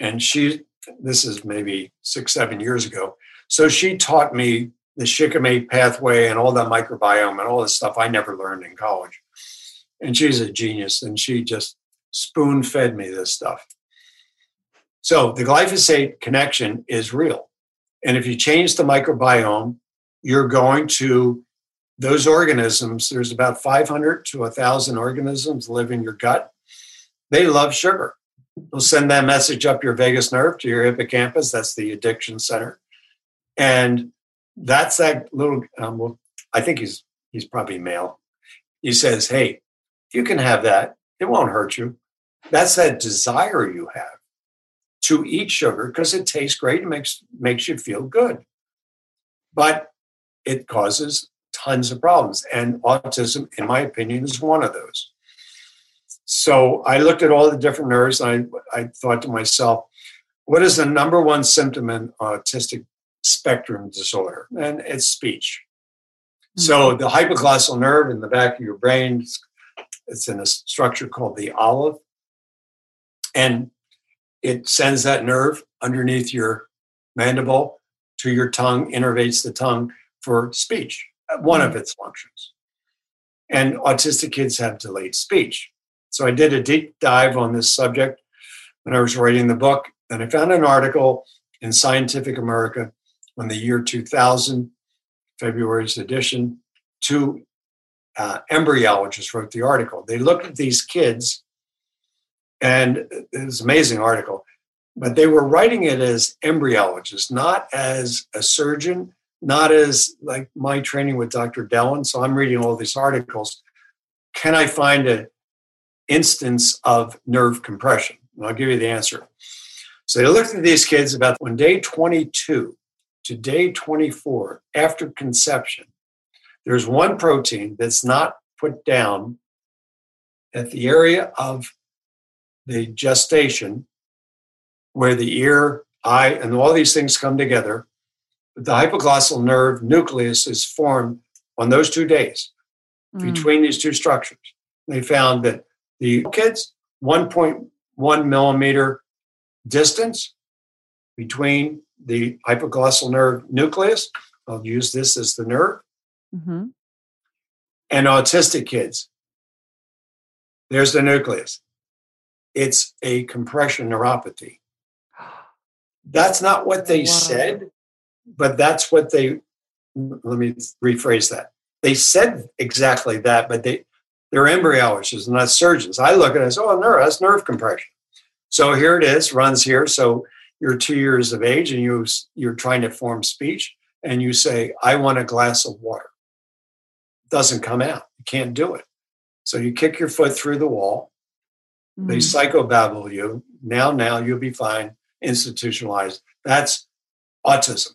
And she this is maybe six, seven years ago. So she taught me the shikimate pathway and all that microbiome and all this stuff I never learned in college. And she's a genius and she just spoon fed me this stuff. So the glyphosate connection is real. And if you change the microbiome, you're going to those organisms, there's about 500 to 1,000 organisms live in your gut. They love sugar. They'll send that message up your vagus nerve to your hippocampus. That's the addiction center. And that's that little, um, well, I think he's, he's probably male. He says, Hey, you can have that. It won't hurt you. That's that desire you have to eat sugar because it tastes great and makes, makes you feel good. But it causes tons of problems. And autism, in my opinion, is one of those. So I looked at all the different nerves and I, I thought to myself, what is the number one symptom in autistic spectrum disorder? And it's speech. Mm-hmm. So the hypoglossal nerve in the back of your brain, it's in a structure called the olive, and it sends that nerve underneath your mandible to your tongue, innervates the tongue for speech, one of mm-hmm. its functions. And autistic kids have delayed speech. So I did a deep dive on this subject when I was writing the book, and I found an article in Scientific America on the year 2000, February's edition. Two uh, embryologists wrote the article. They looked at these kids, and it was an amazing article, but they were writing it as embryologists, not as a surgeon, not as like my training with Dr. Dellon. So I'm reading all these articles. Can I find an instance of nerve compression? And I'll give you the answer. So they looked at these kids about on day 22 to day 24 after conception. There's one protein that's not put down at the area of the gestation where the ear, eye, and all these things come together. The hypoglossal nerve nucleus is formed on those two days mm. between these two structures. They found that the kids, 1.1 millimeter distance between the hypoglossal nerve nucleus. I'll use this as the nerve. Mm-hmm. And autistic kids, there's the nucleus. It's a compression neuropathy. That's not what they wow. said, but that's what they, let me rephrase that. They said exactly that, but they, they're embryologists, not surgeons. I look at it as, oh, nerve, that's nerve compression. So here it is, runs here. So you're two years of age and you, you're trying to form speech and you say, I want a glass of water. It doesn't come out. You can't do it. So you kick your foot through the wall. Mm-hmm. They psychobabble you. Now, now you'll be fine, institutionalized. That's autism.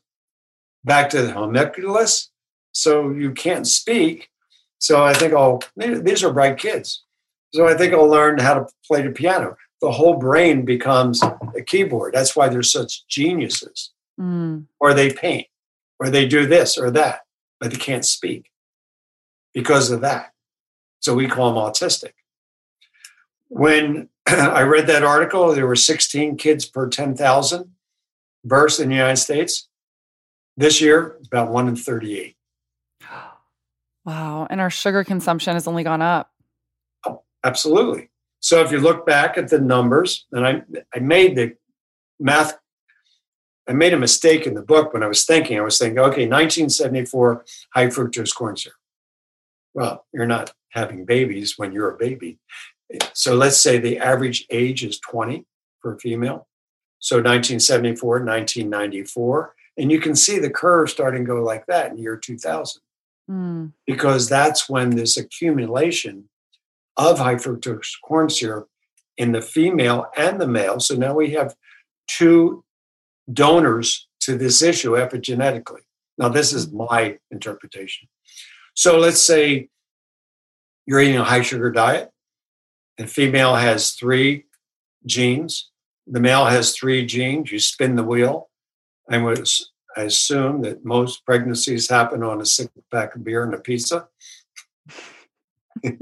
Back to the homunculus. So you can't speak. So I think, oh, these are bright kids. So I think I'll learn how to play the piano the whole brain becomes a keyboard. That's why they're such geniuses. Mm. Or they paint, or they do this or that, but they can't speak because of that. So we call them autistic. When I read that article, there were 16 kids per 10,000 births in the United States. This year, it's about one in 38. Wow. And our sugar consumption has only gone up. Absolutely. So if you look back at the numbers, and I, I made the math, I made a mistake in the book when I was thinking. I was thinking, okay, 1974 high fructose corn syrup. Well, you're not having babies when you're a baby. So let's say the average age is 20 for a female. So 1974, 1994. And you can see the curve starting to go like that in year 2000. Mm. Because that's when this accumulation of high fructose corn syrup in the female and the male. So now we have two donors to this issue epigenetically. Now, this is my interpretation. So let's say you're eating a high sugar diet, and female has three genes, the male has three genes. You spin the wheel. Would I assume that most pregnancies happen on a six pack of beer and a pizza.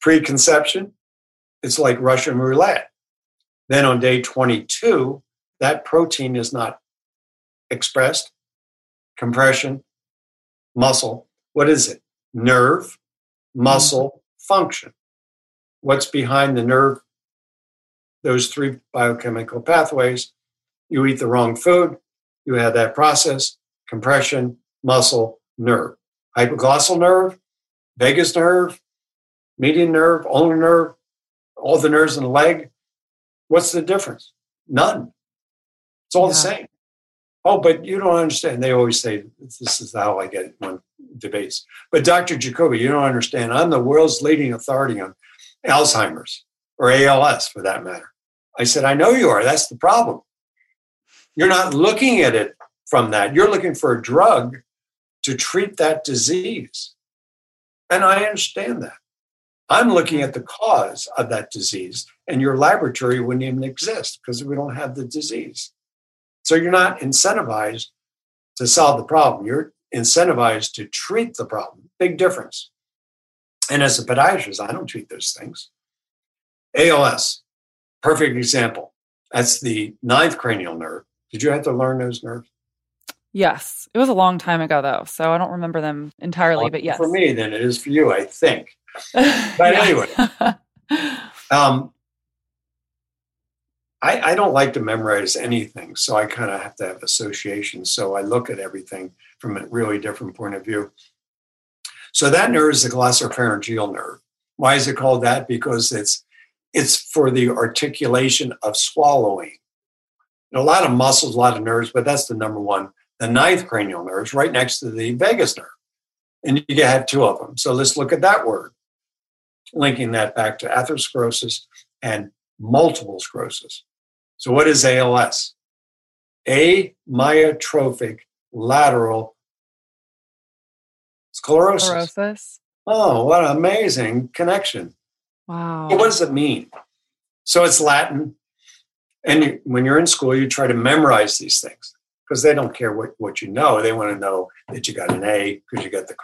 preconception, it's like Russian roulette. Then on day 22, that protein is not expressed. Compression, muscle. What is it? Nerve, muscle, function. What's behind the nerve? Those three biochemical pathways. You eat the wrong food, you have that process compression, muscle, nerve. Hypoglossal nerve, vagus nerve, median nerve, ulnar nerve, all the nerves in the leg. What's the difference? None. It's all yeah. the same. Oh, but you don't understand. They always say this is how I get when debates. But Dr. Jacoby, you don't understand. I'm the world's leading authority on Alzheimer's or ALS for that matter. I said, I know you are. That's the problem. You're not looking at it from that. You're looking for a drug to treat that disease. And I understand that. I'm looking at the cause of that disease, and your laboratory wouldn't even exist because we don't have the disease. So you're not incentivized to solve the problem. You're incentivized to treat the problem. Big difference. And as a podiatrist, I don't treat those things. ALS, perfect example. That's the ninth cranial nerve. Did you have to learn those nerves? Yes. It was a long time ago, though. So I don't remember them entirely, Well, but yes. For me, then it is for you, I think. But anyway. Um, I, I don't like to memorize anything, so I kind of have to have associations. So I look at everything from a really different point of view. So that nerve is the glossopharyngeal nerve. Why is it called that? Because it's it's for the articulation of swallowing. A lot of muscles, a lot of nerves, but that's the number one. The ninth cranial nerve is right next to the vagus nerve, and you have two of them. So let's look at that word, linking that back to atherosclerosis and multiple sclerosis. So, what is ALS? Amyotrophic lateral sclerosis. Sclerosis. Oh, what an amazing connection. Wow. What does it mean? So, it's Latin. And you, when you're in school, you try to memorize these things because they don't care what, what you know. They want to know that you got an A because you got the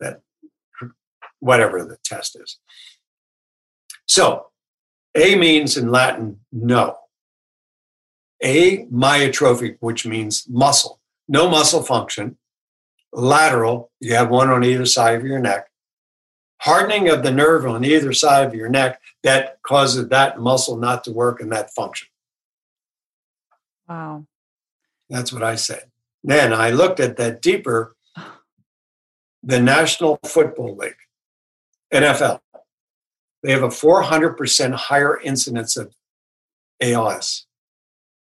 that whatever the test is. So, A means in Latin no. A myotrophic, which means muscle, no muscle function. Lateral, you have one on either side of your neck. Hardening of the nerve on either side of your neck that causes that muscle not to work and that function. Wow. That's what I said. Then I looked at that deeper. The National Football League, NFL, they have a 400% higher incidence of ALS.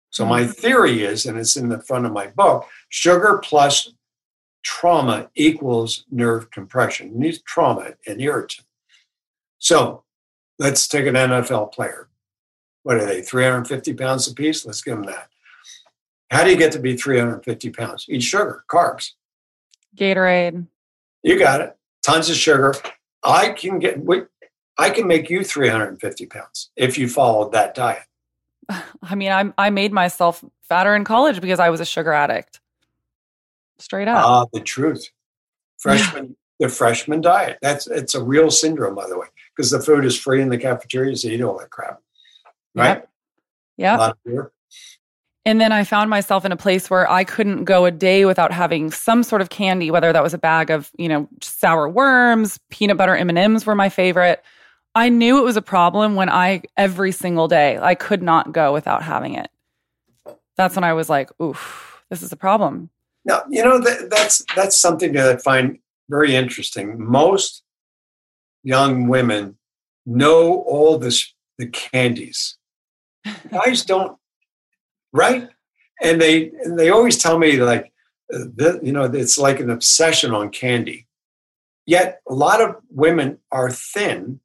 So my mm. theory is, and it's in the front of my book, sugar plus trauma equals nerve compression. You need trauma and irritant. So let's take an NFL player. What are they, 350 pounds apiece? Let's give them that. How do you get to be 350 pounds? Eat sugar, carbs. Gatorade. You got it. Tons of sugar. I can get, I can make you 350 pounds if you followed that diet. I mean, I I made myself fatter in college because I was a sugar addict. Straight up. Ah, the truth. Freshman, the freshman diet. That's it's a real syndrome, by the way, because the food is free in the cafeterias. You eat all that crap, right? yeah. A lot of beer. And then I found myself in a place where I couldn't go a day without having some sort of candy, whether that was a bag of, you know, sour worms, peanut butter M&Ms were my favorite. I knew it was a problem when I every single day I could not go without having it. That's when I was like, "Oof, this is a problem." Now, you know that, that's that's something that I find very interesting. Most young women know all this the candies. Guys don't, right? And they and they always tell me like, you know, it's like an obsession on candy. Yet a lot of women are thin,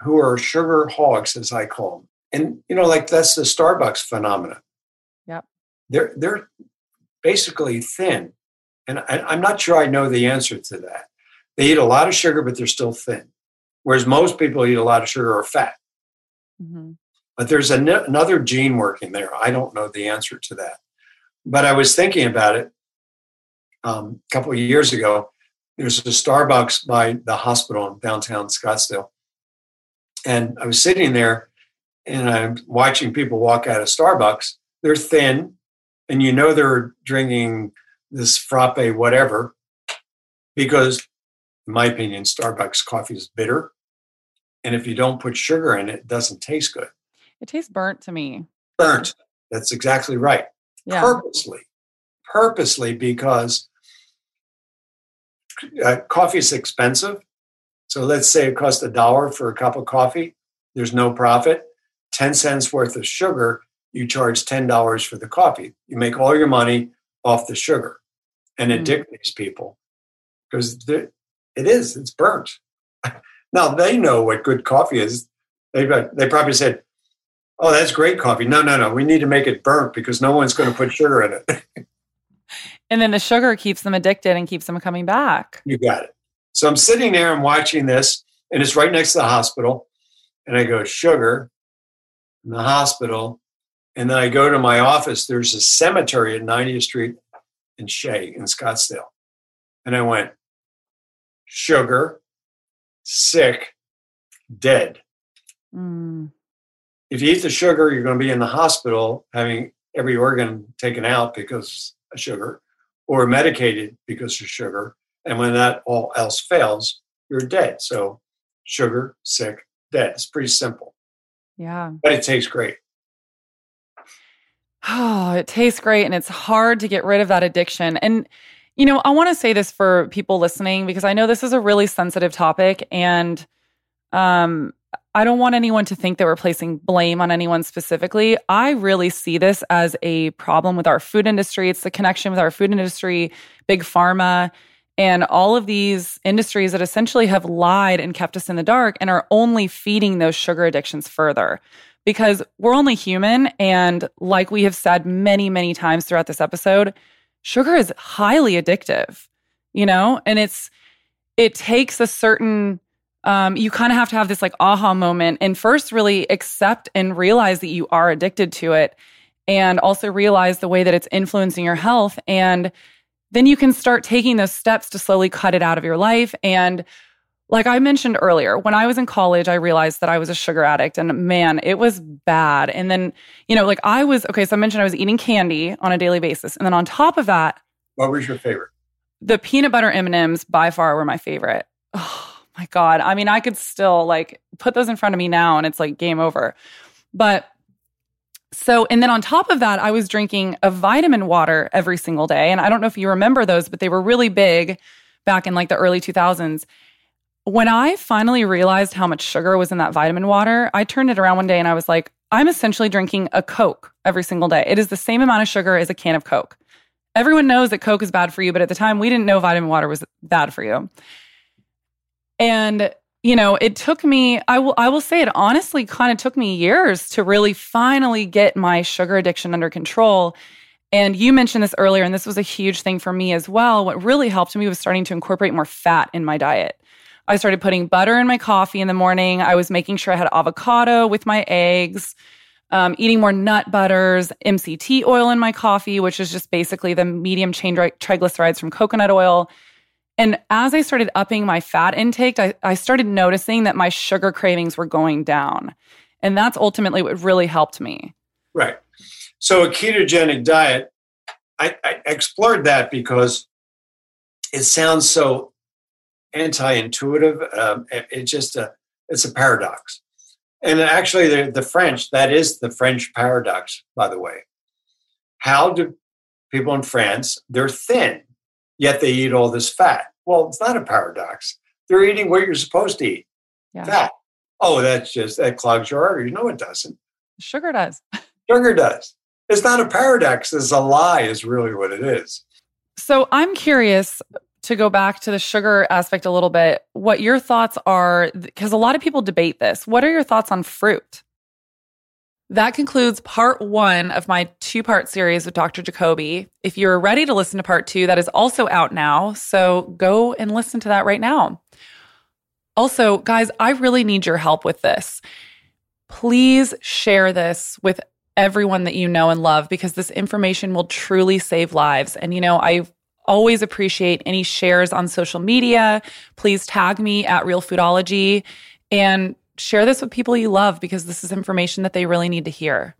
who are sugar hogs, as I call them. And you know, like that's the Starbucks phenomenon. Yep. They're they're basically thin. And I, I'm not sure I know the answer to that. They eat a lot of sugar, but they're still thin. Whereas most people eat a lot of sugar or fat. hmm But there's an, another gene working there. I don't know the answer to that. But I was thinking about it um, a couple of years ago. There's a Starbucks by the hospital in downtown Scottsdale. And I was sitting there and I'm watching people walk out of Starbucks. They're thin, and you know they're drinking this frappe, whatever, because, in my opinion, Starbucks coffee is bitter. And if you don't put sugar in it, it doesn't taste good. It tastes burnt to me. Burnt. That's exactly right. Yeah. Purposely. Purposely because uh, coffee is expensive. So let's say it costs a dollar for a cup of coffee. There's no profit. 10 cents worth of sugar, you charge $10 for the coffee. You make all your money off the sugar and Mm. addict these people because it is, it's burnt. now they know what good coffee is. They, they probably said, Oh, that's great coffee. No, no, no. We need to make it burnt because no one's going to put sugar in it. And then the sugar keeps them addicted and keeps them coming back. You got it. So I'm sitting there and watching this, and it's right next to the hospital. And I go, sugar in the hospital. And then I go to my office. There's a cemetery at 90th Street in Shea in Scottsdale. And I went, sugar, sick, dead. Mm. If you eat the sugar, you're going to be in the hospital having every organ taken out because of sugar or medicated because of sugar. And when that all else fails, you're dead. So sugar, sick, dead. It's pretty simple, Yeah. but it tastes great. Oh, it tastes great and it's hard to get rid of that addiction. And, you know, I want to say this for people listening because I know this is a really sensitive topic and um I don't want anyone to think that we're placing blame on anyone specifically. I really see this as a problem with our food industry. It's the connection with our food industry, big pharma, and all of these industries that essentially have lied and kept us in the dark and are only feeding those sugar addictions further because we're only human. And like we have said many, many times throughout this episode, sugar is highly addictive, you know, and it's, it takes a certain, um, you kind of have to have this like aha moment and first really accept and realize that you are addicted to it and also realize the way that it's influencing your health. And then you can start taking those steps to slowly cut it out of your life. And like I mentioned earlier, when I was in college, I realized that I was a sugar addict and man, it was bad. And then, you know, like I was, okay, so I mentioned I was eating candy on a daily basis. And then on top of that, What was your favorite? the peanut butter M&Ms by far were my favorite. Oh my god. I mean, I could still like put those in front of me now and it's like game over. But so and then on top of that, I was drinking a vitamin water every single day and I don't know if you remember those, but they were really big back in like the early 2000s. When I finally realized how much sugar was in that vitamin water, I turned it around one day and I was like, I'm essentially drinking a Coke every single day. It is the same amount of sugar as a can of Coke everyone knows that Coke is bad for you, but at the time we didn't know vitamin water was bad for you. And you know, it took me, I will I will say it honestly kind of took me years to really finally get my sugar addiction under control. And you mentioned this earlier, and this was a huge thing for me as well. What really helped me was starting to incorporate more fat in my diet. I started putting butter in my coffee in the morning. I was making sure I had avocado with my eggs um, eating more nut butters, MCT oil in my coffee, which is just basically the medium chain triglycerides from coconut oil. And as I started upping my fat intake, I, I started noticing that my sugar cravings were going down. And that's ultimately what really helped me. Right. So a ketogenic diet, I, I explored that because it sounds so anti-intuitive. Um, it, it just uh, it's a paradox. And actually, the, the French, that is the French paradox, by the way. How do people in France, they're thin, yet they eat all this fat? Well, it's not a paradox. They're eating what you're supposed to eat Yeah. fat. Oh, that's just, that clogs your arteries. No, it doesn't. Sugar does. Sugar does. It's not a paradox. It's a lie, is really what it is. So I'm curious to go back to the sugar aspect a little bit, what your thoughts are, because a lot of people debate this. What are your thoughts on fruit? That concludes part one of my two part series with Dr. Jacoby. If you're ready to listen to part two, that is also out now. So go and listen to that right now. Also, guys, I really need your help with this. Please share this with everyone that you know and love because this information will truly save lives. And, you know, I always appreciate any shares on social media. Please tag me at Real Foodology and share this with people you love because this is information that they really need to hear.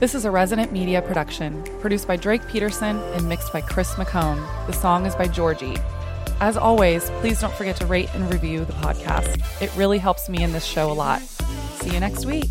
This is a Resident Media production, produced by Drake Peterson and mixed by Chris McCone. The song is by Georgie. As always, please don't forget to rate and review the podcast. It really helps me in this show a lot. See you next week.